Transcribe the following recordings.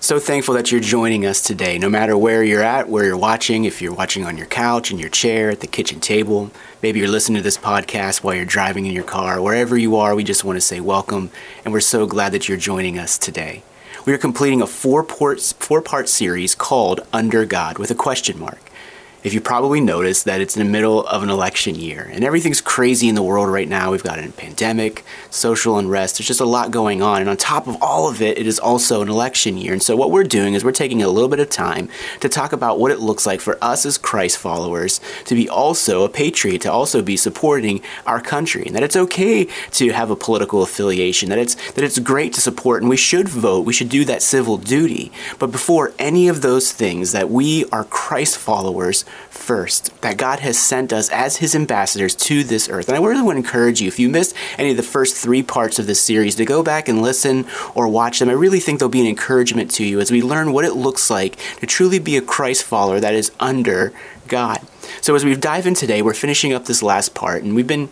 So thankful that you're joining us today, no matter where you're at, where you're watching, if you're watching on your couch, in your chair, at the kitchen table, maybe you're listening to this podcast while you're driving in your car, wherever you are, we just want to say welcome, and we're so glad that you're joining us today. We are completing a four part, four part series called Under God with a question mark if you probably noticed that it's in the middle of an election year and everything's crazy in the world right now. We've got a pandemic, social unrest, there's just a lot going on. And on top of all of it, it is also an election year. And so what we're doing is we're taking a little bit of time to talk about what it looks like for us as Christ followers to be also a patriot, to also be supporting our country, and that it's okay to have a political affiliation, that it's that it's great to support and we should vote, we should do that civil duty. But before any of those things, that we are Christ followers first, that God has sent us as his ambassadors to this earth. And I really want to encourage you, if you missed any of the first three parts of this series, to go back and listen or watch them. I really think they'll be an encouragement to you as we learn what it looks like to truly be a Christ follower that is under God. So as we dive in today, we're finishing up this last part, and we've been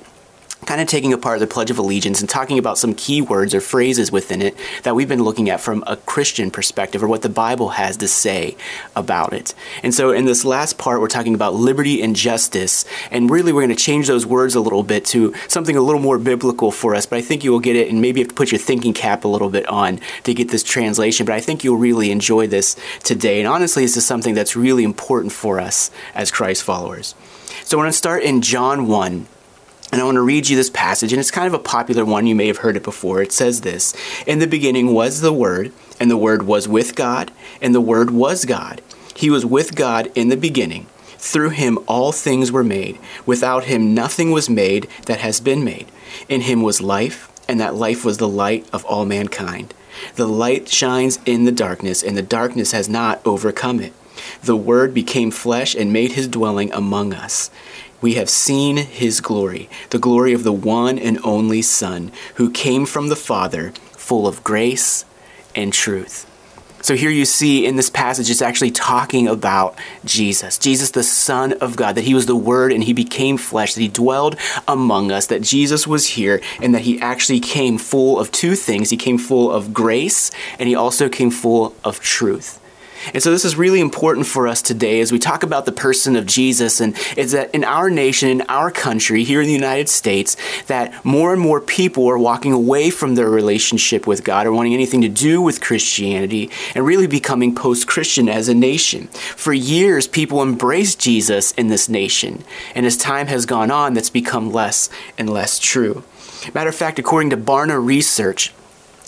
kind of taking apart the Pledge of Allegiance and talking about some key words or phrases within it that we've been looking at from a Christian perspective or what the Bible has to say about it. And so in this last part, we're talking about liberty and justice. And really, we're going to change those words a little bit to something a little more biblical for us. But I think you will get it, and maybe you have to put your thinking cap a little bit on to get this translation. But I think you'll really enjoy this today. And honestly, this is something that's really important for us as Christ followers. So I want to start in John 1 and I want to read you this passage, and it's kind of a popular one. You may have heard it before. It says this In the beginning was the Word, and the Word was with God, and the Word was God. He was with God in the beginning. Through him all things were made. Without him nothing was made that has been made. In him was life, and that life was the light of all mankind. The light shines in the darkness, and the darkness has not overcome it. The Word became flesh and made his dwelling among us we have seen his glory, the glory of the one and only Son, who came from the Father, full of grace and truth. So here you see in this passage, it's actually talking about Jesus, Jesus, the Son of God, that he was the Word and he became flesh, that he dwelled among us, that Jesus was here, and that he actually came full of two things. He came full of grace and he also came full of truth. And so this is really important for us today as we talk about the person of Jesus and is that in our nation, in our country, here in the United States, that more and more people are walking away from their relationship with God or wanting anything to do with Christianity and really becoming post-Christian as a nation. For years, people embraced Jesus in this nation. And as time has gone on, that's become less and less true. Matter of fact, according to Barna Research,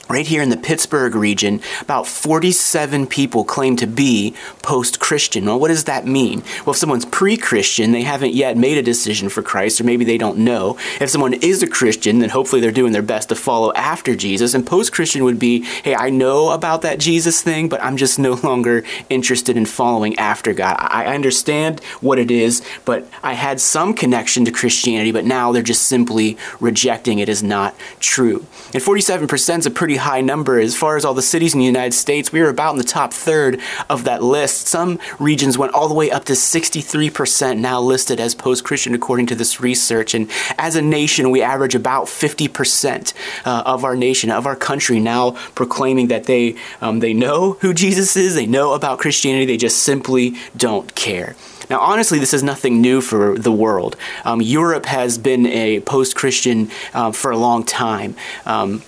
Right here in the Pittsburgh region, about 47 people claim to be post Christian. Well, what does that mean? Well, if someone's pre Christian, they haven't yet made a decision for Christ, or maybe they don't know. If someone is a Christian, then hopefully they're doing their best to follow after Jesus. And post Christian would be, hey, I know about that Jesus thing, but I'm just no longer interested in following after God. I understand what it is, but I had some connection to Christianity, but now they're just simply rejecting it as not true. And 47% is a pretty high number. As far as all the cities in the United States, we were about in the top third of that list. Some regions went all the way up to 63% now listed as post Christian, according to this research. And as a nation, we average about 50% uh, of our nation, of our country, now proclaiming that they, um, they know who Jesus is, they know about Christianity, they just simply don't care. Now, honestly, this is nothing new for the world. Um, Europe has been a post Christian uh, for a long time. Um,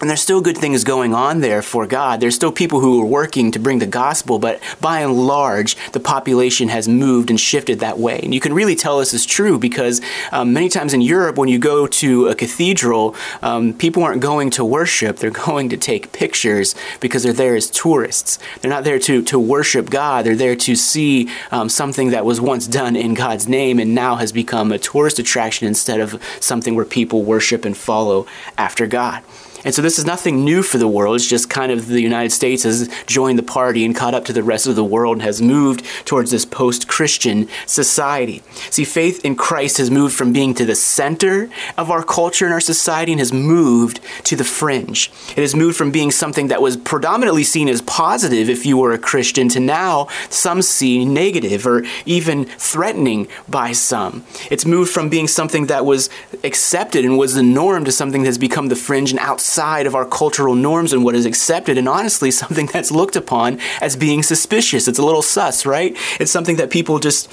and there's still good things going on there for God. There's still people who are working to bring the gospel, but by and large, the population has moved and shifted that way. And you can really tell this is true because um, many times in Europe, when you go to a cathedral, um, people aren't going to worship, they're going to take pictures because they're there as tourists. They're not there to, to worship God, they're there to see um, something that was once done in God's name and now has become a tourist attraction instead of something where people worship and follow after God. And so this is nothing new for the world. It's just kind of the United States has joined the party and caught up to the rest of the world and has moved towards this post Christian society. See, faith in Christ has moved from being to the center of our culture and our society and has moved to the fringe. It has moved from being something that was predominantly seen as positive if you were a Christian to now some see negative or even threatening by some. It's moved from being something that was accepted and was the norm to something that's become the fringe and outside of our cultural norms and what is accepted, and honestly, something that's looked upon as being suspicious. It's a little sus, right? It's something that people just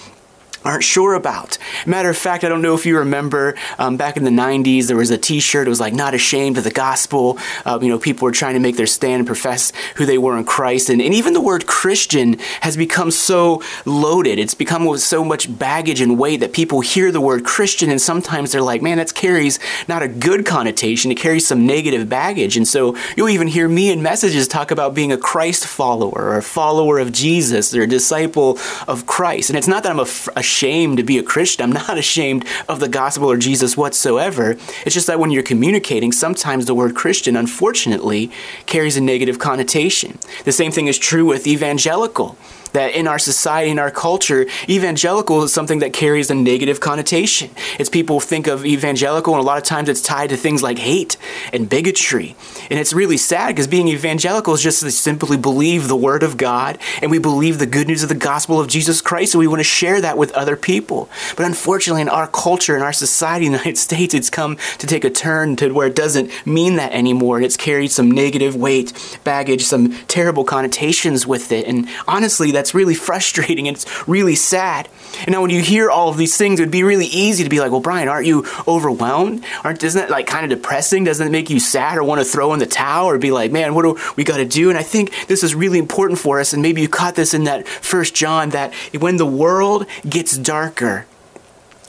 aren't sure about. Matter of fact, I don't know if you remember um, back in the 90s, there was a t shirt, it was like, not ashamed of the gospel. Uh, you know, people were trying to make their stand and profess who they were in Christ. And, and even the word Christian has become so loaded. It's become with so much baggage and weight that people hear the word Christian and sometimes they're like, man, that carries not a good connotation, it carries some negative baggage. And so you'll even hear me in messages talk about being a Christ follower or a follower of Jesus or a disciple of Christ. And it's not that I'm a, a ashamed to be a Christian. I'm not ashamed of the gospel or Jesus whatsoever. It's just that when you're communicating, sometimes the word Christian, unfortunately, carries a negative connotation. The same thing is true with evangelical that in our society, in our culture, evangelical is something that carries a negative connotation. It's people think of evangelical, and a lot of times it's tied to things like hate and bigotry. And it's really sad because being evangelical is just to simply believe the Word of God and we believe the good news of the gospel of Jesus Christ, and we want to share that with other people. But unfortunately, in our culture, in our society, in the United States, it's come to take a turn to where it doesn't mean that anymore, and it's carried some negative weight, baggage, some terrible connotations with it. And honestly, that that's really frustrating and it's really sad. And now when you hear all of these things, it would be really easy to be like, well, Brian, aren't you overwhelmed? Aren't, isn't that like kind of depressing? Doesn't it make you sad or want to throw in the towel or be like, man, what do we got to do? And I think this is really important for us. And maybe you caught this in that first John that when the world gets darker,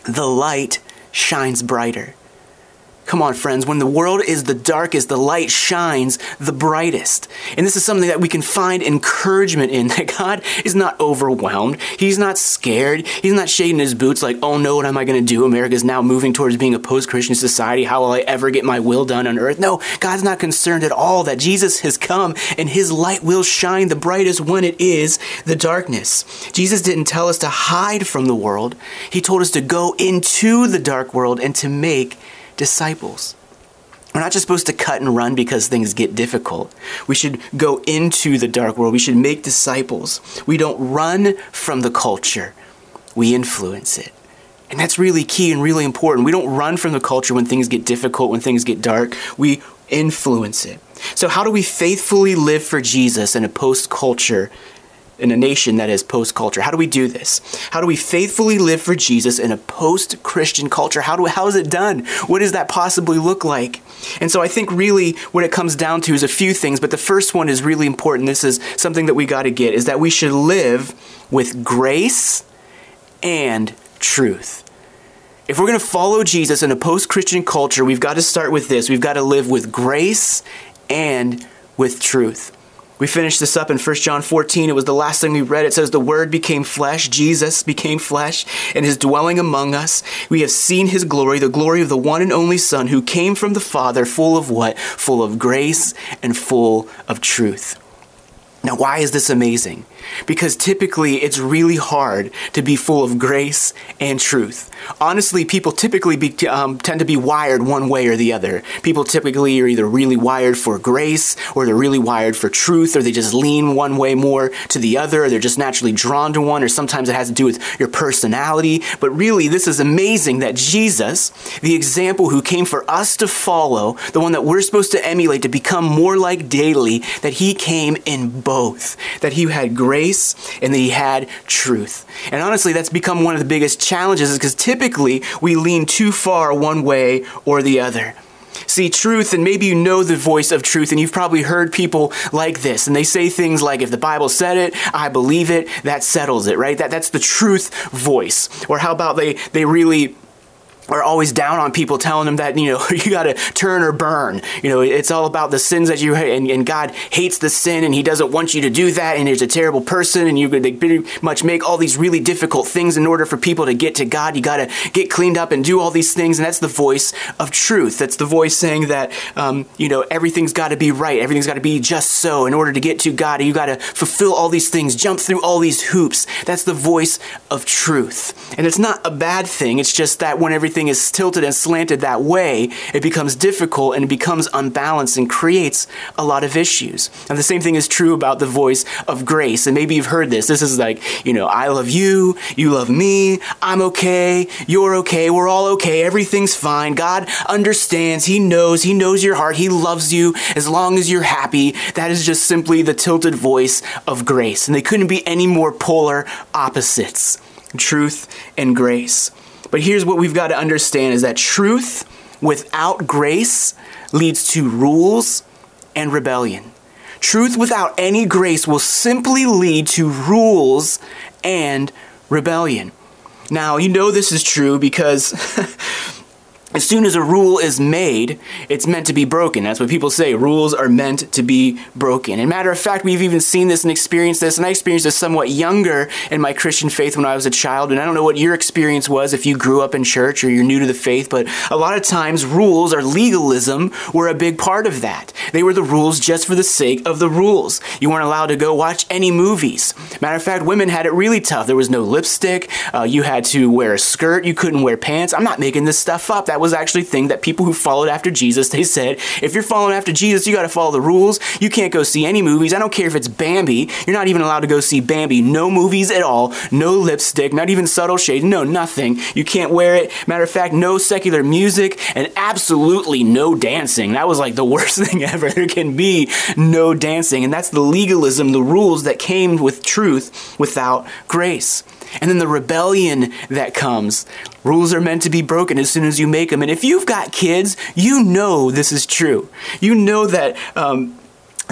the light shines brighter. Come on, friends, when the world is the darkest, the light shines the brightest. And this is something that we can find encouragement in that God is not overwhelmed. He's not scared. He's not shaking his boots like, oh no, what am I going to do? America is now moving towards being a post Christian society. How will I ever get my will done on earth? No, God's not concerned at all that Jesus has come and his light will shine the brightest when it is the darkness. Jesus didn't tell us to hide from the world, He told us to go into the dark world and to make disciples. We're not just supposed to cut and run because things get difficult. We should go into the dark world. We should make disciples. We don't run from the culture, we influence it. And that's really key and really important. We don't run from the culture when things get difficult, when things get dark. We influence it. So, how do we faithfully live for Jesus in a post culture in a nation that is post culture. How do we do this? How do we faithfully live for Jesus in a post Christian culture? How do how is it done? What does that possibly look like? And so I think really what it comes down to is a few things, but the first one is really important. This is something that we got to get is that we should live with grace and truth. If we're going to follow Jesus in a post Christian culture, we've got to start with this. We've got to live with grace and with truth. We finished this up in 1 John 14. It was the last thing we read. It says, The Word became flesh, Jesus became flesh, and is dwelling among us. We have seen his glory, the glory of the one and only Son who came from the Father, full of what? Full of grace and full of truth. Now, why is this amazing? Because typically it's really hard to be full of grace and truth. Honestly, people typically be, um, tend to be wired one way or the other. People typically are either really wired for grace, or they're really wired for truth, or they just lean one way more to the other, or they're just naturally drawn to one, or sometimes it has to do with your personality. But really, this is amazing that Jesus, the example who came for us to follow, the one that we're supposed to emulate to become more like daily, that he came in both. That he had grace and that he had truth. And honestly, that's become one of the biggest challenges is because typically we lean too far one way or the other. See, truth, and maybe you know the voice of truth, and you've probably heard people like this, and they say things like, if the Bible said it, I believe it, that settles it, right? That, that's the truth voice. Or how about they, they really are always down on people telling them that you know you got to turn or burn. You know it's all about the sins that you and, and, god hates the sin and he doesn't want you to do that and he's a terrible person and you they pretty much make all these really difficult things in order for people to get to god. You got to get cleaned up and do all these things and that's the voice of truth. That's the voice saying that um, you know everything's got to be right. Everything's got to be just so in order to get to god. You got to fulfill all these things jump through all these hoops. That's the voice of truth. And it's not a bad thing. It's just that when everything everything is tilted and slanted that way, it becomes difficult and it becomes unbalanced and creates a lot of issues. And the same thing is true about the voice of grace. And maybe you've heard this. This is like, you know, I love you, you love me, I'm okay, you're okay, we're all okay, everything's fine. God understands, He knows, He knows your heart, He loves you as long as you're happy. That is just simply the tilted voice of grace. And they couldn't be any more polar opposites truth and grace. But here's what we've got to understand is that truth without grace leads to rules and rebellion. Truth without any grace will simply lead to rules and rebellion. Now, you know this is true because as soon as a rule is made, it's meant to be broken. That's what people say. Rules are meant to be broken. And matter of fact, we've even seen this and experienced this, and I experienced this somewhat younger in my Christian faith when I was a child. And I don't know what your experience was if you grew up in church or you're new to the faith, but a lot of times rules or legalism were a big part of that. They were the rules just for the sake of the rules. You weren't allowed to go watch any movies. Matter of fact, women had it really tough. There was no lipstick. Uh, you had to wear a skirt. You couldn't wear pants. I'm not making this stuff up. That was actually a thing that people who followed after Jesus, they said, if you're following after Jesus, you got to follow the rules. You can't go see any movies. I don't care if it's Bambi. You're not even allowed to go see Bambi. No movies at all. No lipstick. Not even subtle shade. No, nothing. You can't wear it. Matter of fact, no secular music and absolutely no dancing. That was like the worst thing ever. There can be no dancing. And that's the legalism, the rules that came with truth without grace. And then the rebellion that comes. Rules are meant to be broken as soon as you make them. And if you've got kids, you know this is true. You know that um,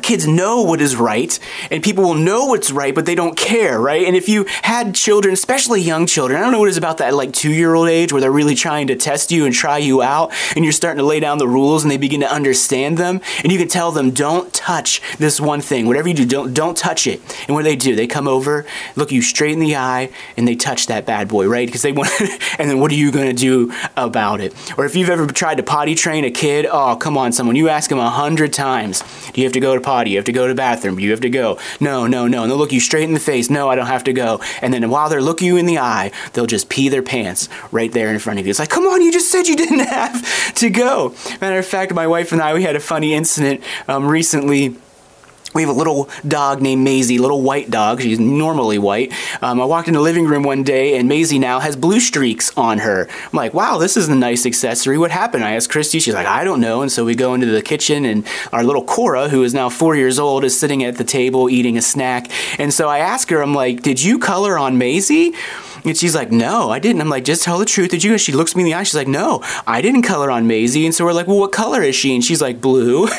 kids know what is right and people will know what's right but they don't care right? And if you had children especially young children i don't know what it is about that like two year old age where they're really trying to test you and try you out and you're starting to lay down the rules and they begin to understand them and you can tell them don't touch this one thing. Whatever you do don't don't touch it. And what do they do? They come over look you straight in the eye and they touch that bad boy right? Because they want and then what are you going to do about it? Or if you've ever tried to potty train a kid oh come on someone you ask them a hundred times do you have to go to potty. You have to go to the bathroom. You have to go. No, no, no. And they'll look you straight in the face. No, I don't have to go. And then while they're looking you in the eye, they'll just pee their pants right there in front of you. It's like, come on, you just said you didn't have to go. Matter of fact, my wife and I, we had a funny incident um, recently we have a little dog named Maisie, little white dog. She's normally white. Um, I walked in the living room one day, and Maisie now has blue streaks on her. I'm like, wow, this is a nice accessory. What happened? I asked Christy. She's like, I don't know. And so we go into the kitchen, and our little Cora, who is now four years old, is sitting at the table eating a snack. And so I ask her, I'm like, did you color on Maisie? And she's like, no, I didn't. I'm like, just tell the truth. Did you? And she looks me in the eye. She's like, no, I didn't color on Maisie. And so we're like, well, what color is she? And she's like, blue.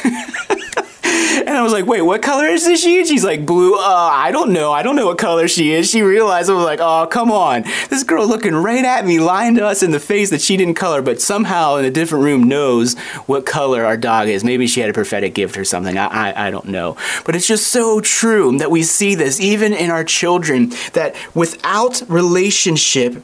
And I was like, wait, what color is this she? And she's like, blue. Uh, I don't know. I don't know what color she is. She realized I was like, oh, come on. This girl looking right at me, lying to us in the face that she didn't color, but somehow in a different room knows what color our dog is. Maybe she had a prophetic gift or something. I, I, I don't know. But it's just so true that we see this even in our children that without relationship,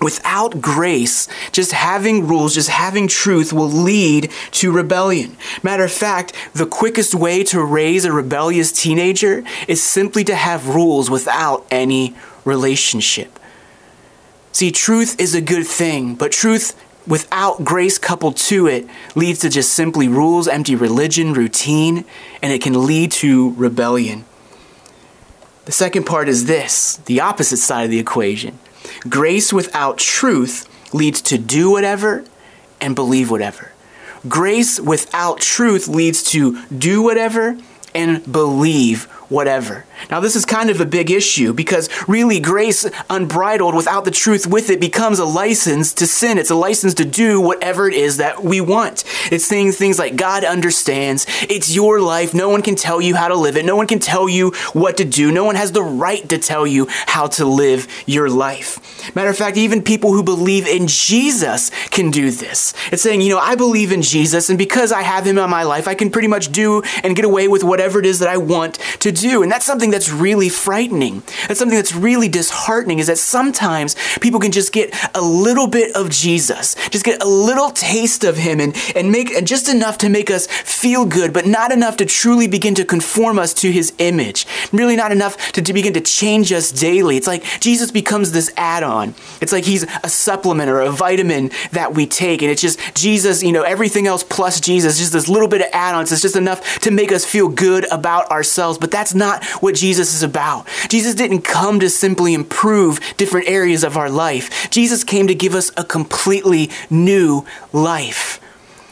Without grace, just having rules, just having truth will lead to rebellion. Matter of fact, the quickest way to raise a rebellious teenager is simply to have rules without any relationship. See, truth is a good thing, but truth without grace coupled to it leads to just simply rules, empty religion, routine, and it can lead to rebellion. The second part is this the opposite side of the equation. Grace without truth leads to do whatever and believe whatever. Grace without truth leads to do whatever and believe whatever. Now, this is kind of a big issue because really, grace unbridled without the truth with it becomes a license to sin. It's a license to do whatever it is that we want. It's saying things like, God understands. It's your life. No one can tell you how to live it. No one can tell you what to do. No one has the right to tell you how to live your life. Matter of fact, even people who believe in Jesus can do this. It's saying, you know, I believe in Jesus, and because I have him in my life, I can pretty much do and get away with whatever it is that I want to do. And that's something that's really frightening. That's something that's really disheartening is that sometimes people can just get a little bit of Jesus, just get a little taste of him and, and make and just enough to make us feel good, but not enough to truly begin to conform us to his image. Really not enough to, to begin to change us daily. It's like Jesus becomes this add-on. It's like he's a supplement or a vitamin that we take. And it's just Jesus, you know, everything else plus Jesus, just this little bit of add-ons. It's just enough to make us feel good about ourselves. But that's not what Jesus is about. Jesus didn't come to simply improve different areas of our life. Jesus came to give us a completely new life.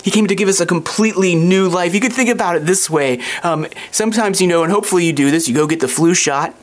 He came to give us a completely new life. You could think about it this way. Um, sometimes, you know, and hopefully you do this, you go get the flu shot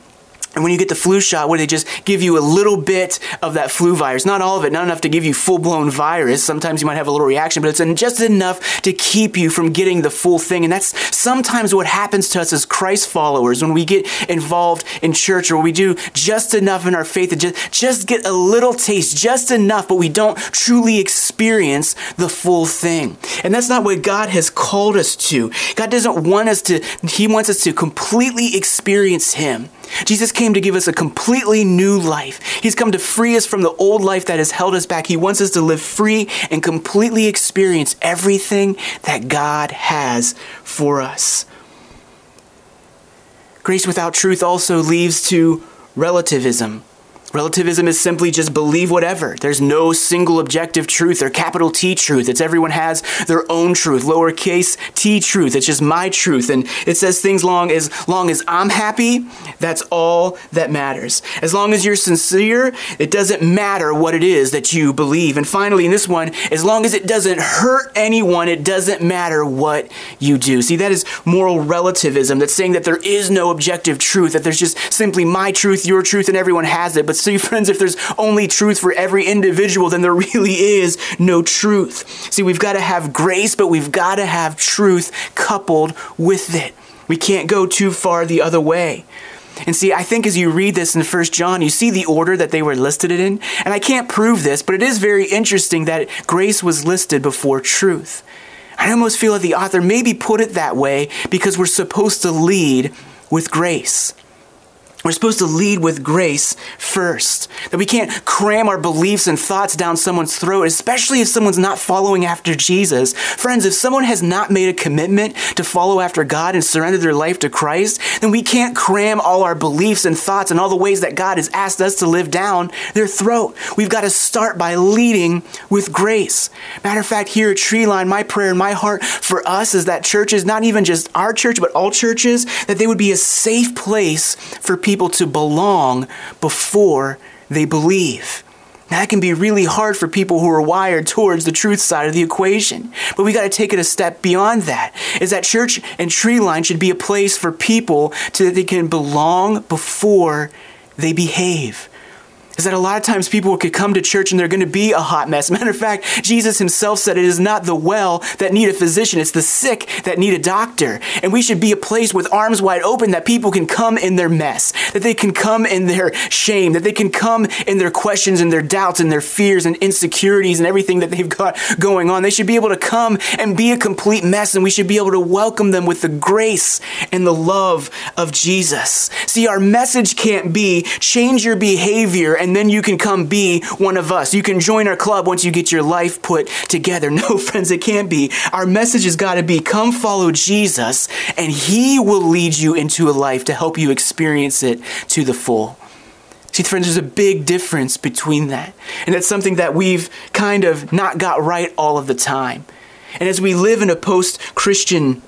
and when you get the flu shot, where they just give you a little bit of that flu virus, not all of it, not enough to give you full blown virus. Sometimes you might have a little reaction, but it's just enough to keep you from getting the full thing. And that's sometimes what happens to us as Christ followers when we get involved in church or we do just enough in our faith to just, just get a little taste, just enough, but we don't truly experience the full thing. And that's not what God has called us to. God doesn't want us to, He wants us to completely experience Him. Jesus came to give us a completely new life. He's come to free us from the old life that has held us back. He wants us to live free and completely experience everything that God has for us. Grace without truth also leads to relativism. Relativism is simply just believe whatever. There's no single objective truth or capital T truth. It's everyone has their own truth, lowercase t truth. It's just my truth. And it says things long as long as I'm happy, that's all that matters. As long as you're sincere, it doesn't matter what it is that you believe. And finally, in this one, as long as it doesn't hurt anyone, it doesn't matter what you do. See, that is moral relativism. That's saying that there is no objective truth, that there's just simply my truth, your truth, and everyone has it. But See, friends, if there's only truth for every individual, then there really is no truth. See, we've got to have grace, but we've got to have truth coupled with it. We can't go too far the other way. And see, I think as you read this in First John, you see the order that they were listed in. And I can't prove this, but it is very interesting that grace was listed before truth. I almost feel that the author maybe put it that way because we're supposed to lead with grace. We're supposed to lead with grace first. That we can't cram our beliefs and thoughts down someone's throat, especially if someone's not following after Jesus. Friends, if someone has not made a commitment to follow after God and surrender their life to Christ, then we can't cram all our beliefs and thoughts and all the ways that God has asked us to live down their throat. We've got to start by leading with grace. Matter of fact, here at Treeline, my prayer and my heart for us is that churches, not even just our church, but all churches, that they would be a safe place for people people to belong before they believe. That can be really hard for people who are wired towards the truth side of the equation. But we got to take it a step beyond that. Is that church and Treeline should be a place for people so that they can belong before they behave is that a lot of times people could come to church and they're going to be a hot mess. Matter of fact, Jesus himself said it is not the well that need a physician, it's the sick that need a doctor. And we should be a place with arms wide open that people can come in their mess, that they can come in their shame, that they can come in their questions and their doubts and their fears and insecurities and everything that they've got going on. They should be able to come and be a complete mess, and we should be able to welcome them with the grace and the love of Jesus. See, our message can't be change your behavior and then you can come be one of us. You can join our club once you get your life put together. No, friends, it can't be. Our message has got to be come follow Jesus, and He will lead you into a life to help you experience it to the full. See, friends, there's a big difference between that. And that's something that we've kind of not got right all of the time. And as we live in a post Christian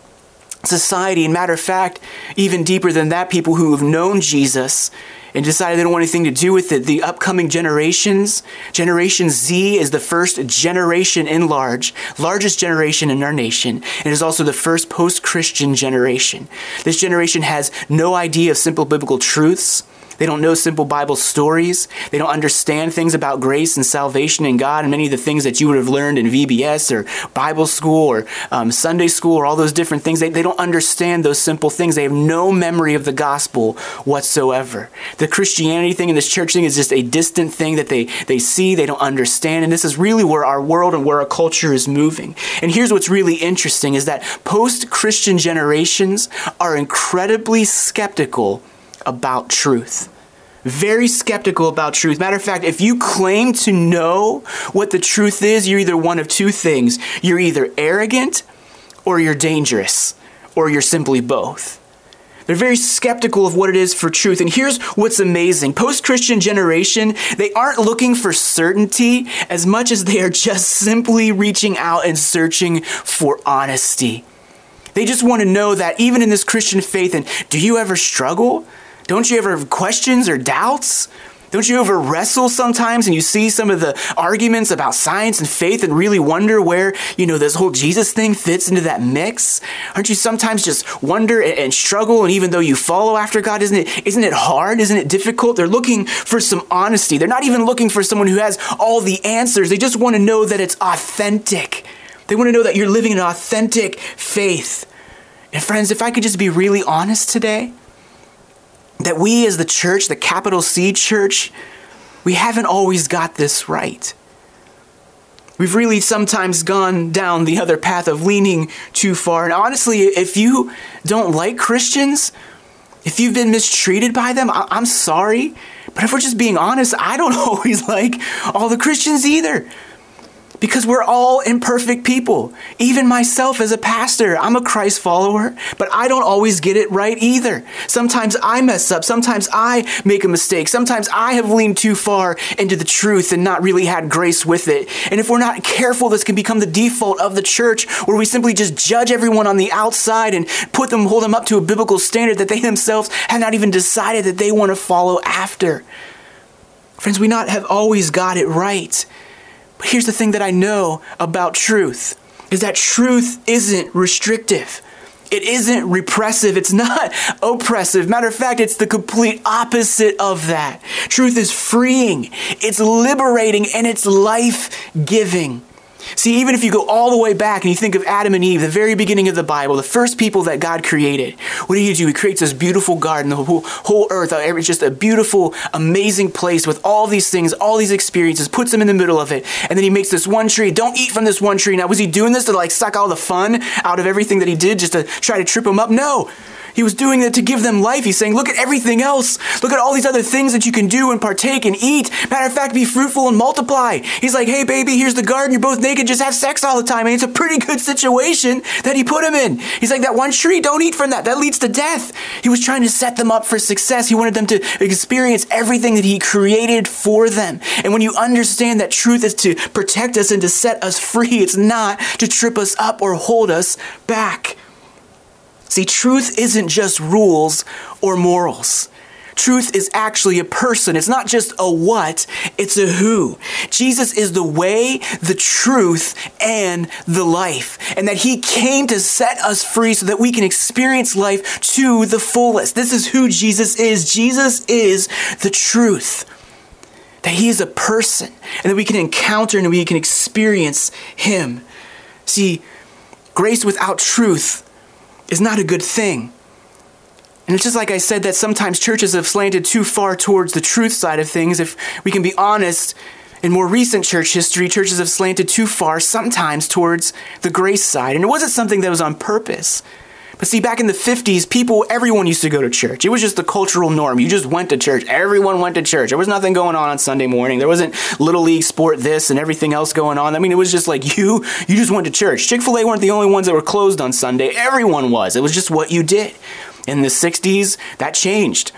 society, and matter of fact, even deeper than that, people who have known Jesus and decided they don't want anything to do with it. The upcoming generations, Generation Z is the first generation in large, largest generation in our nation, and is also the first post Christian generation. This generation has no idea of simple biblical truths. They don't know simple Bible stories. They don't understand things about grace and salvation and God and many of the things that you would have learned in VBS or Bible school or um, Sunday school or all those different things. They, they don't understand those simple things. They have no memory of the gospel whatsoever. The Christianity thing and this church thing is just a distant thing that they, they see, they don't understand. And this is really where our world and where our culture is moving. And here's what's really interesting is that post Christian generations are incredibly skeptical about truth. Very skeptical about truth. Matter of fact, if you claim to know what the truth is, you're either one of two things. You're either arrogant or you're dangerous, or you're simply both. They're very skeptical of what it is for truth. And here's what's amazing. Post-Christian generation, they aren't looking for certainty as much as they are just simply reaching out and searching for honesty. They just want to know that even in this Christian faith, and do you ever struggle? Don't you ever have questions or doubts? Don't you ever wrestle sometimes and you see some of the arguments about science and faith and really wonder where, you know, this whole Jesus thing fits into that mix? Aren't you sometimes just wonder and struggle and even though you follow after God, isn't it isn't it hard? Isn't it difficult? They're looking for some honesty. They're not even looking for someone who has all the answers. They just want to know that it's authentic. They want to know that you're living an authentic faith. And friends, if I could just be really honest today, that we as the church, the capital C church, we haven't always got this right. We've really sometimes gone down the other path of leaning too far. And honestly, if you don't like Christians, if you've been mistreated by them, I- am sorry. But if we're just being honest, I don't always like all the Christians either because we're all imperfect people. Even myself as a pastor, I'm a Christ follower, but I don't always get it right either. Sometimes I mess up. Sometimes I make a mistake. Sometimes I have leaned too far into the truth and not really had grace with it. And if we're not careful, this can become the default of the church where we simply just judge everyone on the outside and put them, hold them up to a biblical standard that they themselves have not even decided that they want to follow after. Friends, we not have always got it right. But here's the thing that I know about truth is that truth isn't restrictive. It isn't repressive. It's not oppressive. Matter of fact, it's the complete opposite of that. Truth is freeing, it's liberating, and it's life giving. See, even if you go all the way back and you think of Adam and Eve, the very beginning of the Bible, the first people that God created, what do you do? He creates this beautiful garden, the whole, whole earth, uh, it's just a beautiful, amazing place with all these things, all these experiences, puts them in the middle of it. And then he makes this one tree. Don't eat from this one tree. Now, was he doing this to like suck all the fun out of everything that he did just to try to trip him up? No. He was doing it to give them life. He's saying, look at everything else. Look at all these other things that you can do and partake and eat. Matter of fact, be fruitful and multiply. He's like, hey, baby, here's the garden. You're both naked. Just have sex all the time. And it's a pretty good situation that he put him in. He's like, that one tree, don't eat from that. That leads to death. He was trying to set them up for success. He wanted them to experience everything that he created for them. And when you understand that truth is to protect us and to set us free, it's not to trip us up or hold us back. See, truth isn't just rules or morals. Truth is actually a person. It's not just a what, it's a who. Jesus is the way, the truth, and the life. And that he came to set us free so that we can experience life to the fullest. This is who Jesus is. Jesus is the truth. That he is a person and that we can encounter and we can experience him. See, grace without truth is not a good thing. And it's just like I said that sometimes churches have slanted too far towards the truth side of things. If we can be honest, in more recent church history, churches have slanted too far sometimes towards the grace side. And it wasn't something that was on purpose. But see, back in the 50s, people, everyone used to go to church. It was just the cultural norm. You just went to church. Everyone went to church. There was nothing going on on Sunday morning. There wasn't little league sport this and everything else going on. I mean, it was just like you, you just went to church. Chick fil A weren't the only ones that were closed on Sunday. Everyone was. It was just what you did. In the 60s, that changed.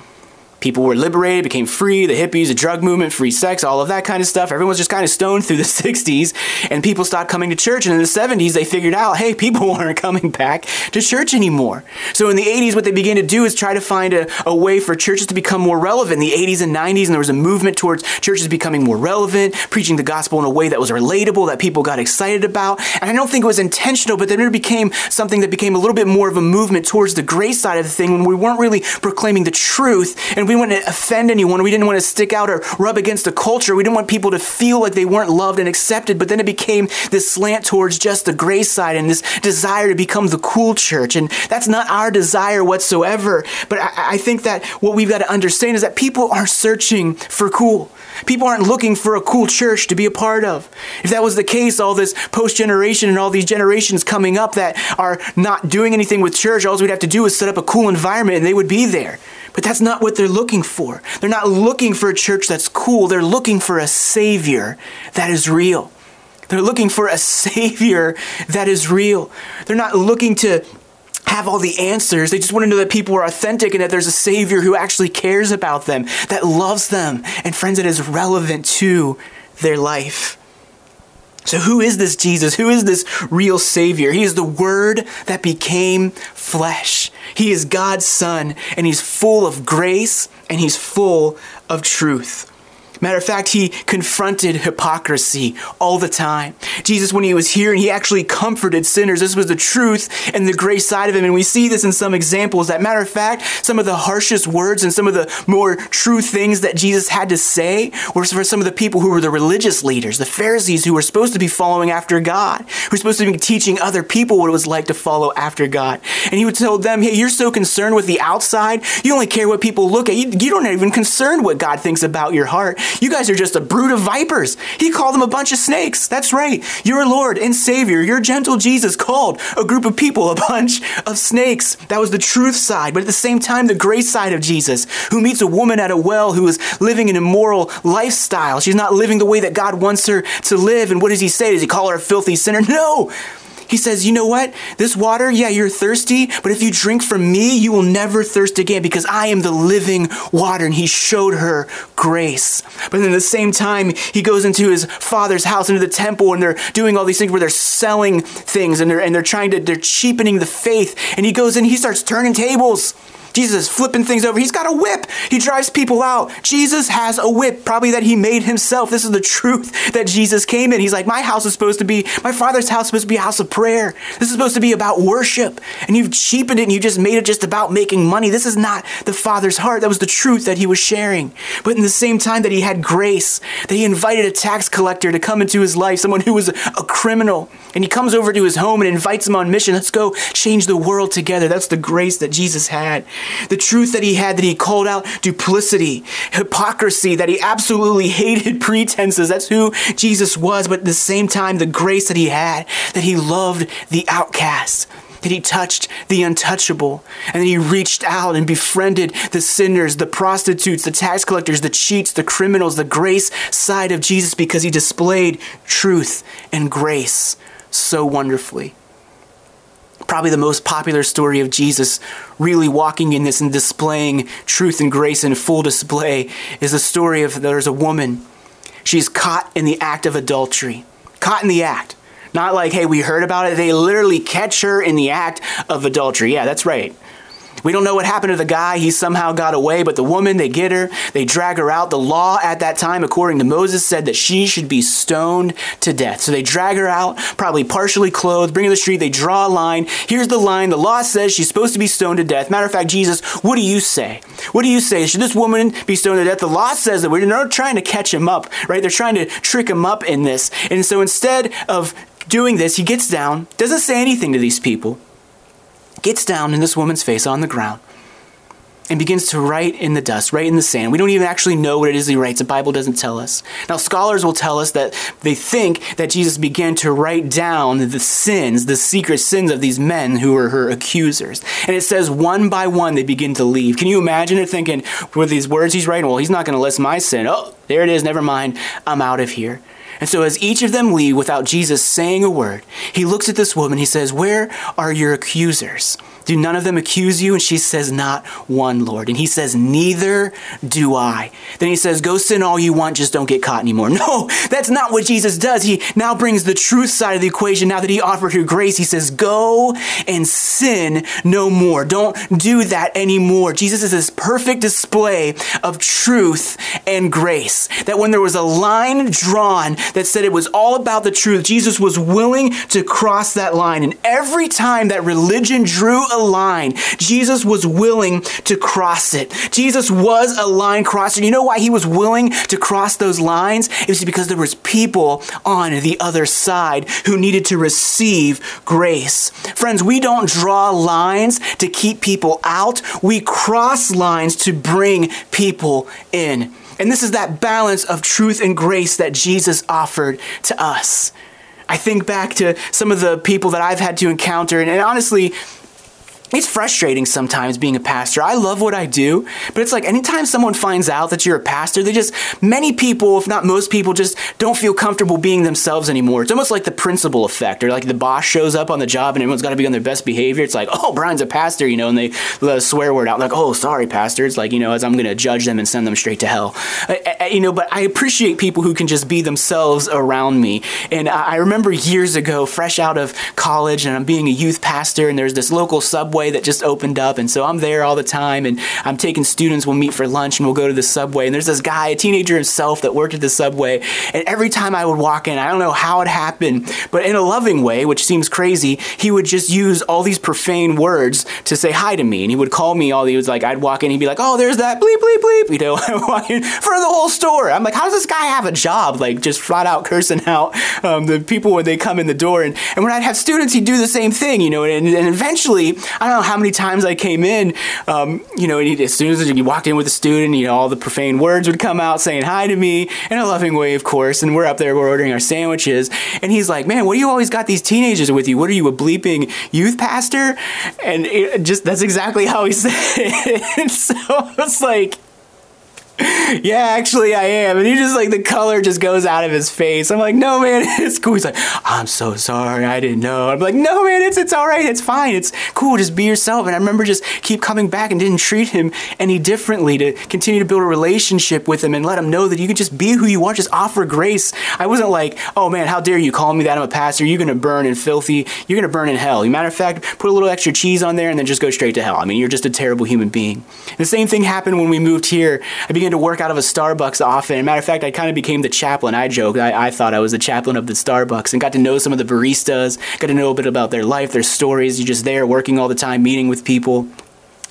People were liberated, became free, the hippies, the drug movement, free sex, all of that kind of stuff. Everyone was just kind of stoned through the 60s, and people stopped coming to church. And in the 70s, they figured out, hey, people aren't coming back to church anymore. So in the 80s, what they began to do is try to find a, a way for churches to become more relevant. In the 80s and 90s, and there was a movement towards churches becoming more relevant, preaching the gospel in a way that was relatable, that people got excited about. And I don't think it was intentional, but then it became something that became a little bit more of a movement towards the grace side of the thing when we weren't really proclaiming the truth and we didn't want to offend anyone. We didn't want to stick out or rub against the culture. We didn't want people to feel like they weren't loved and accepted. But then it became this slant towards just the grace side and this desire to become the cool church. And that's not our desire whatsoever. But I, I think that what we've got to understand is that people are searching for cool. People aren't looking for a cool church to be a part of. If that was the case, all this post generation and all these generations coming up that are not doing anything with church, all we'd have to do is set up a cool environment and they would be there. But that's not what they're looking for. They're not looking for a church that's cool. They're looking for a Savior that is real. They're looking for a Savior that is real. They're not looking to have all the answers. They just want to know that people are authentic and that there's a Savior who actually cares about them, that loves them, and friends, that is relevant to their life. So, who is this Jesus? Who is this real Savior? He is the Word that became flesh. He is God's Son, and He's full of grace and He's full of truth. Matter of fact, he confronted hypocrisy all the time. Jesus, when he was here, and he actually comforted sinners. This was the truth and the grace side of him. And we see this in some examples. That matter of fact, some of the harshest words and some of the more true things that Jesus had to say were for some of the people who were the religious leaders, the Pharisees who were supposed to be following after God, who were supposed to be teaching other people what it was like to follow after God. And he would tell them, hey, you're so concerned with the outside, you only care what people look at. You, you don't even concerned what God thinks about your heart. You guys are just a brood of vipers. He called them a bunch of snakes. That's right. Your Lord and Savior, your gentle Jesus, called a group of people a bunch of snakes. That was the truth side. But at the same time, the grace side of Jesus, who meets a woman at a well who is living an immoral lifestyle. She's not living the way that God wants her to live. And what does he say? Does he call her a filthy sinner? No. He says, You know what? This water, yeah, you're thirsty, but if you drink from me, you will never thirst again because I am the living water. And he showed her grace. But then at the same time, he goes into his father's house, into the temple, and they're doing all these things where they're selling things and they're, and they're trying to, they're cheapening the faith. And he goes in, he starts turning tables. Jesus is flipping things over. He's got a whip. He drives people out. Jesus has a whip, probably that he made himself. This is the truth that Jesus came in. He's like, My house is supposed to be, my father's house is supposed to be a house of prayer. This is supposed to be about worship. And you've cheapened it and you just made it just about making money. This is not the father's heart. That was the truth that he was sharing. But in the same time that he had grace, that he invited a tax collector to come into his life, someone who was a criminal. And he comes over to his home and invites him on mission. Let's go change the world together. That's the grace that Jesus had the truth that he had, that he called out duplicity, hypocrisy, that he absolutely hated pretenses. That's who Jesus was. But at the same time, the grace that he had, that he loved the outcast that he touched the untouchable, and that he reached out and befriended the sinners, the prostitutes, the tax collectors, the cheats, the criminals, the grace side of Jesus because he displayed truth and grace so wonderfully probably the most popular story of Jesus really walking in this and displaying truth and grace in full display is the story of there's a woman. She's caught in the act of adultery. Caught in the act. Not like, hey, we heard about it. They literally catch her in the act of adultery. Yeah, that's right. We don't know what happened to the guy. He somehow got away, but the woman, they get her, they drag her out. The law at that time, according to Moses, said that she should be stoned to death. So they drag her out, probably partially clothed, bring her to the street. They draw a line. Here's the line. The law says she's supposed to be stoned to death. Matter of fact, Jesus, what do you say? What do you say? Should this woman be stoned to death? The law says that we're not trying to catch him up, right? They're trying to trick him up in this. And so instead of doing this, he gets down, doesn't say anything to these people gets down in this woman's face on the ground and begins to write in the dust, write in the sand. We don't even actually know what it is he writes. The Bible doesn't tell us. Now, scholars will tell us that they think that Jesus began to write down the sins, the secret sins of these men who were her accusers. And it says one by one they begin to leave. Can you imagine it thinking, with these words he's writing, well, he's not going to list my sin. Oh, there it is. Never mind. I'm out of here. And so, as each of them leave without Jesus saying a word, he looks at this woman. He says, Where are your accusers? Do none of them accuse you? And she says, Not one, Lord. And he says, Neither do I. Then he says, Go sin all you want, just don't get caught anymore. No, that's not what Jesus does. He now brings the truth side of the equation. Now that he offered her grace, he says, Go and sin no more. Don't do that anymore. Jesus is this perfect display of truth and grace. That when there was a line drawn that said it was all about the truth. Jesus was willing to cross that line. And every time that religion drew a line, Jesus was willing to cross it. Jesus was a line crosser. You know why he was willing to cross those lines? It was because there was people on the other side who needed to receive grace. Friends, we don't draw lines to keep people out. We cross lines to bring people in. And this is that balance of truth and grace that Jesus offered to us. I think back to some of the people that I've had to encounter, and, and honestly, it's frustrating sometimes being a pastor. I love what I do, but it's like anytime someone finds out that you're a pastor, they just, many people, if not most people, just don't feel comfortable being themselves anymore. It's almost like the principal effect, or like the boss shows up on the job and everyone's got to be on their best behavior. It's like, oh, Brian's a pastor, you know, and they let a swear word out, like, oh, sorry, pastor. It's like, you know, as I'm going to judge them and send them straight to hell. I, I, you know, but I appreciate people who can just be themselves around me. And I remember years ago, fresh out of college, and I'm being a youth pastor, and there's this local subway subway that just opened up, and so I'm there all the time, and I'm taking students. We'll meet for lunch, and we'll go to the subway. And there's this guy, a teenager himself, that worked at the subway, and every time I would walk in, I don't know how it happened, but in a loving way, which seems crazy, he would just use all these profane words to say hi to me, and he would call me all. He was like, I'd walk in, he'd be like, "Oh, there's that bleep bleep bleep," you know, walking for the whole store. I'm like, how does this guy have a job? Like just flat out cursing out um, the people when they come in the door, and and when I'd have students, he'd do the same thing, you know, and, and eventually don't know how many times I came in, um, you know, he, as soon as you walked in with a student, you know, all the profane words would come out saying hi to me in a loving way, of course. And we're up there, we're ordering our sandwiches. And he's like, man, what do you always got these teenagers with you? What are you, a bleeping youth pastor? And it just, that's exactly how he said it. so it's like, yeah, actually I am. And he just like the color just goes out of his face. I'm like, no man, it's cool. He's like, I'm so sorry, I didn't know. I'm like, no man, it's it's all right, it's fine, it's cool, just be yourself. And I remember just keep coming back and didn't treat him any differently to continue to build a relationship with him and let him know that you can just be who you are, just offer grace. I wasn't like, oh man, how dare you call me that? I'm a pastor. You're gonna burn in filthy. You're gonna burn in hell. As matter of fact, put a little extra cheese on there and then just go straight to hell. I mean, you're just a terrible human being. The same thing happened when we moved here. I began to work out of a Starbucks often. matter of fact, I kind of became the chaplain. I joked. I, I thought I was the chaplain of the Starbucks and got to know some of the baristas, got to know a bit about their life, their stories. You're just there working all the time, meeting with people.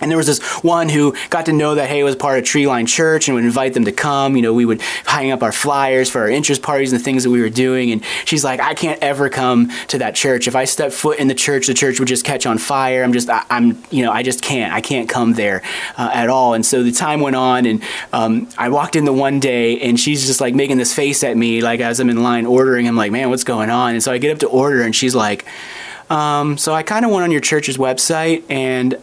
And there was this one who got to know that, hey, was part of Treeline Church and would invite them to come. You know, we would hang up our flyers for our interest parties and the things that we were doing. And she's like, I can't ever come to that church. If I step foot in the church, the church would just catch on fire. I'm just, I, am you know, I just can't. I can't come there uh, at all. And so the time went on, and um, I walked in the one day, and she's just like making this face at me, like as I'm in line ordering. I'm like, man, what's going on? And so I get up to order, and she's like, um, so I kind of went on your church's website and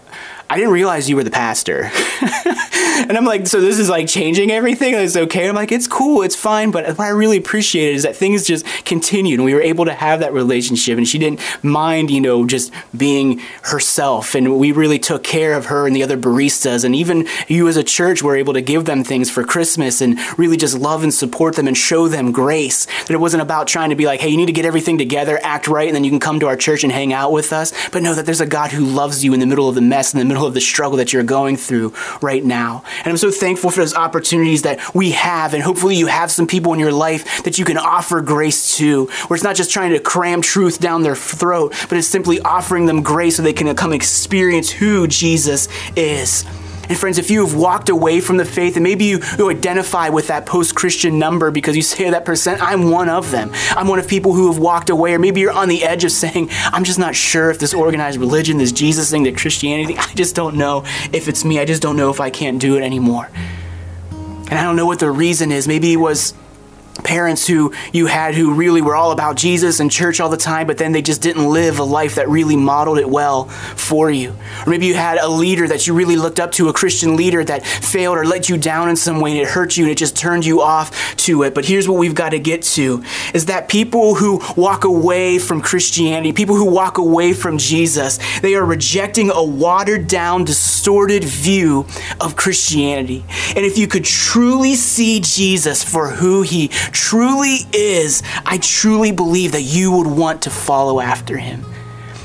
I didn't realize you were the pastor. and I'm like, so this is like changing everything. It's okay. I'm like, it's cool, it's fine. But what I really appreciated is that things just continued and we were able to have that relationship. And she didn't mind, you know, just being herself. And we really took care of her and the other baristas. And even you as a church were able to give them things for Christmas and really just love and support them and show them grace. That it wasn't about trying to be like, hey, you need to get everything together, act right, and then you can come to our church and hang out with us. But know that there's a God who loves you in the middle of the mess, in the middle middle of the struggle that you're going through right now. And I'm so thankful for those opportunities that we have. And hopefully, you have some people in your life that you can offer grace to, where it's not just trying to cram truth down their throat, but it's simply offering them grace so they can come experience who Jesus is. And friends, if you have walked away from the faith and maybe you, you identify with that post Christian number because you say that percent, I'm one of them. I'm one of people who have walked away, or maybe you're on the edge of saying, I'm just not sure if this organized religion, this Jesus thing, the Christianity, I just don't know if it's me. I just don't know if I can't do it anymore. And I don't know what the reason is. Maybe it was parents who you had who really were all about Jesus and church all the time, but then they just didn't live a life that really modeled it well for you. Or maybe you had a leader that you really looked up to, a Christian leader that failed or let you down in some way and it hurt you and it just turned you off to it. But here's what we've got to get to is that people who walk away from Christianity, people who walk away from Jesus, they are rejecting a watered down, distorted view of Christianity. And if you could truly see Jesus for who he truly is, I truly believe that you would want to follow after him.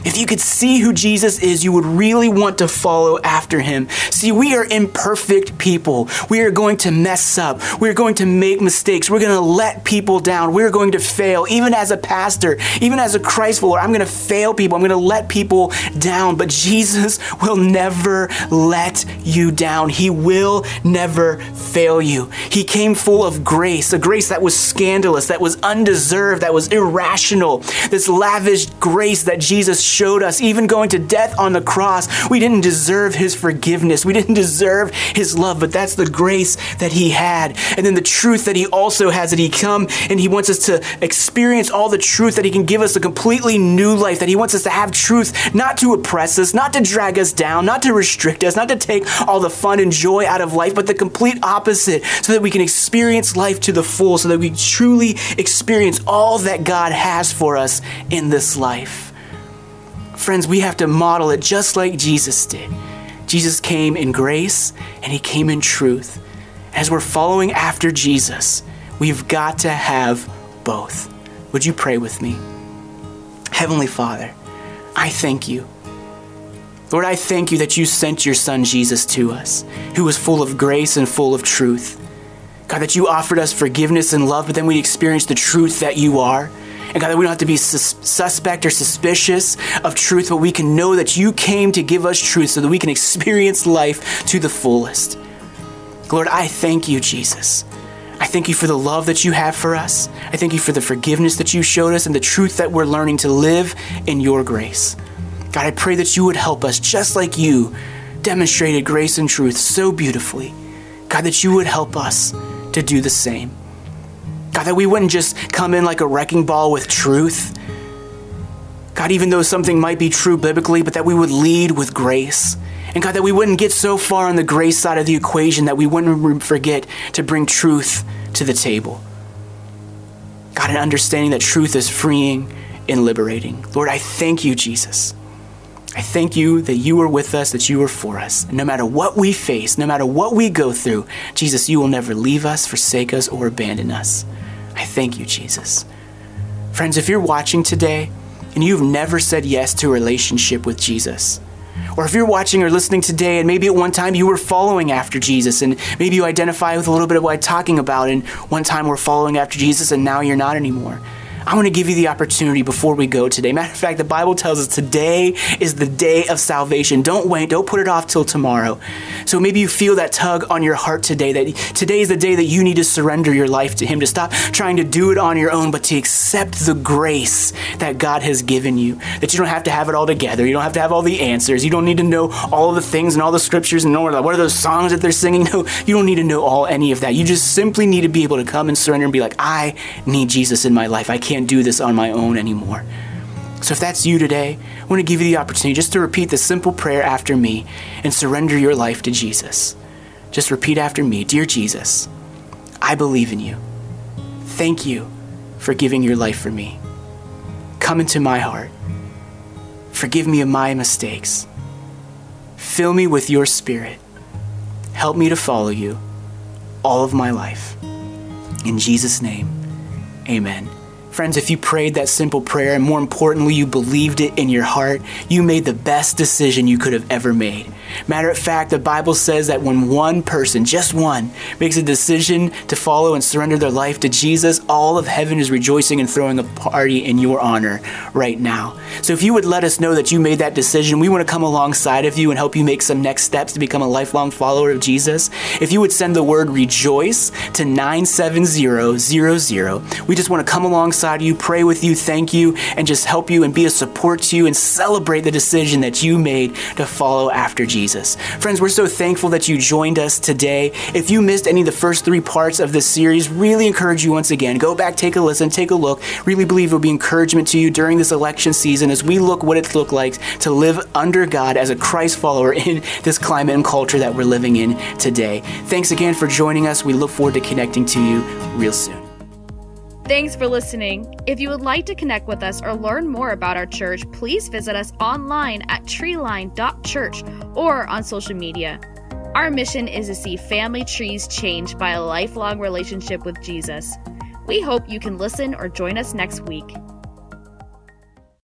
If you could see who Jesus is, you would really want to follow after him. See, we are imperfect people. We are going to mess up. We're going to make mistakes. We're going to let people down. We're going to fail. Even as a pastor, even as a Christ follower, I'm going to fail people. I'm going to let people down. But Jesus will never let you down. He will never fail you. He came full of grace, a grace that was scandalous, that was undeserved, that was irrational. This lavish grace that Jesus showed us, even going to death on the cross. We didn't deserve his forgiveness. We didn't deserve his love, but that's the grace that he had. And then the truth that he also has that he come and he wants us to experience all the truth that he can give us a completely new life, that he wants us to have truth not to oppress us, not to drag us down, not to restrict us, not to take all the fun and joy out of life, but the complete opposite so that we can experience life to the full, so that we truly experience all that God has for us in this life. Friends, we have to model it just like Jesus did. Jesus came in grace and he came in truth. As we're following after Jesus, we've got to have both. Would you pray with me? Heavenly Father, I thank you. Lord, I thank you that you sent your son Jesus to us, who was full of grace and full of truth. God, that you offered us forgiveness and love, but then we experienced the truth that you are. And God, that we don't have to be sus- suspect or suspicious of truth, but we can know that you came to give us truth so that we can experience life to the fullest. Lord, I thank you, Jesus. I thank you for the love that you have for us. I thank you for the forgiveness that you showed us and the truth that we're learning to live in your grace. God, I pray that you would help us just like you demonstrated grace and truth so beautifully. God, that you would help us to do the same. God, that we wouldn't just come in like a wrecking ball with truth. God, even though something might be true biblically, but that we would lead with grace. And God, that we wouldn't get so far on the grace side of the equation that we wouldn't forget to bring truth to the table. God, an understanding that truth is freeing and liberating. Lord, I thank you, Jesus. I thank you that you are with us, that you are for us. And no matter what we face, no matter what we go through, Jesus, you will never leave us, forsake us, or abandon us. I thank you, Jesus. Friends, if you're watching today and you've never said yes to a relationship with Jesus, or if you're watching or listening today and maybe at one time you were following after Jesus and maybe you identify with a little bit of what I'm talking about and one time we're following after Jesus and now you're not anymore. I want to give you the opportunity before we go today. Matter of fact, the Bible tells us today is the day of salvation. Don't wait, don't put it off till tomorrow. So maybe you feel that tug on your heart today that today is the day that you need to surrender your life to Him, to stop trying to do it on your own, but to accept the grace that God has given you. That you don't have to have it all together. You don't have to have all the answers. You don't need to know all the things and all the scriptures and know what are those songs that they're singing. No, you don't need to know all any of that. You just simply need to be able to come and surrender and be like, I need Jesus in my life. I can't can't do this on my own anymore. So if that's you today, I want to give you the opportunity just to repeat the simple prayer after me and surrender your life to Jesus. Just repeat after me Dear Jesus, I believe in you. Thank you for giving your life for me. Come into my heart. Forgive me of my mistakes. Fill me with your spirit. Help me to follow you all of my life. In Jesus' name, amen. Friends, if you prayed that simple prayer and more importantly, you believed it in your heart, you made the best decision you could have ever made. Matter of fact, the Bible says that when one person, just one, makes a decision to follow and surrender their life to Jesus, all of heaven is rejoicing and throwing a party in your honor right now. So if you would let us know that you made that decision, we want to come alongside of you and help you make some next steps to become a lifelong follower of Jesus. If you would send the word rejoice to 97000, we just want to come alongside you, pray with you, thank you, and just help you and be a support to you and celebrate the decision that you made to follow after Jesus. Friends, we're so thankful that you joined us today. If you missed any of the first three parts of this series, really encourage you once again. Go back, take a listen, take a look. Really believe it will be encouragement to you during this election season as we look what it looks like to live under God as a Christ follower in this climate and culture that we're living in today. Thanks again for joining us. We look forward to connecting to you real soon. Thanks for listening. If you would like to connect with us or learn more about our church, please visit us online at treeline.church or on social media. Our mission is to see family trees changed by a lifelong relationship with Jesus. We hope you can listen or join us next week.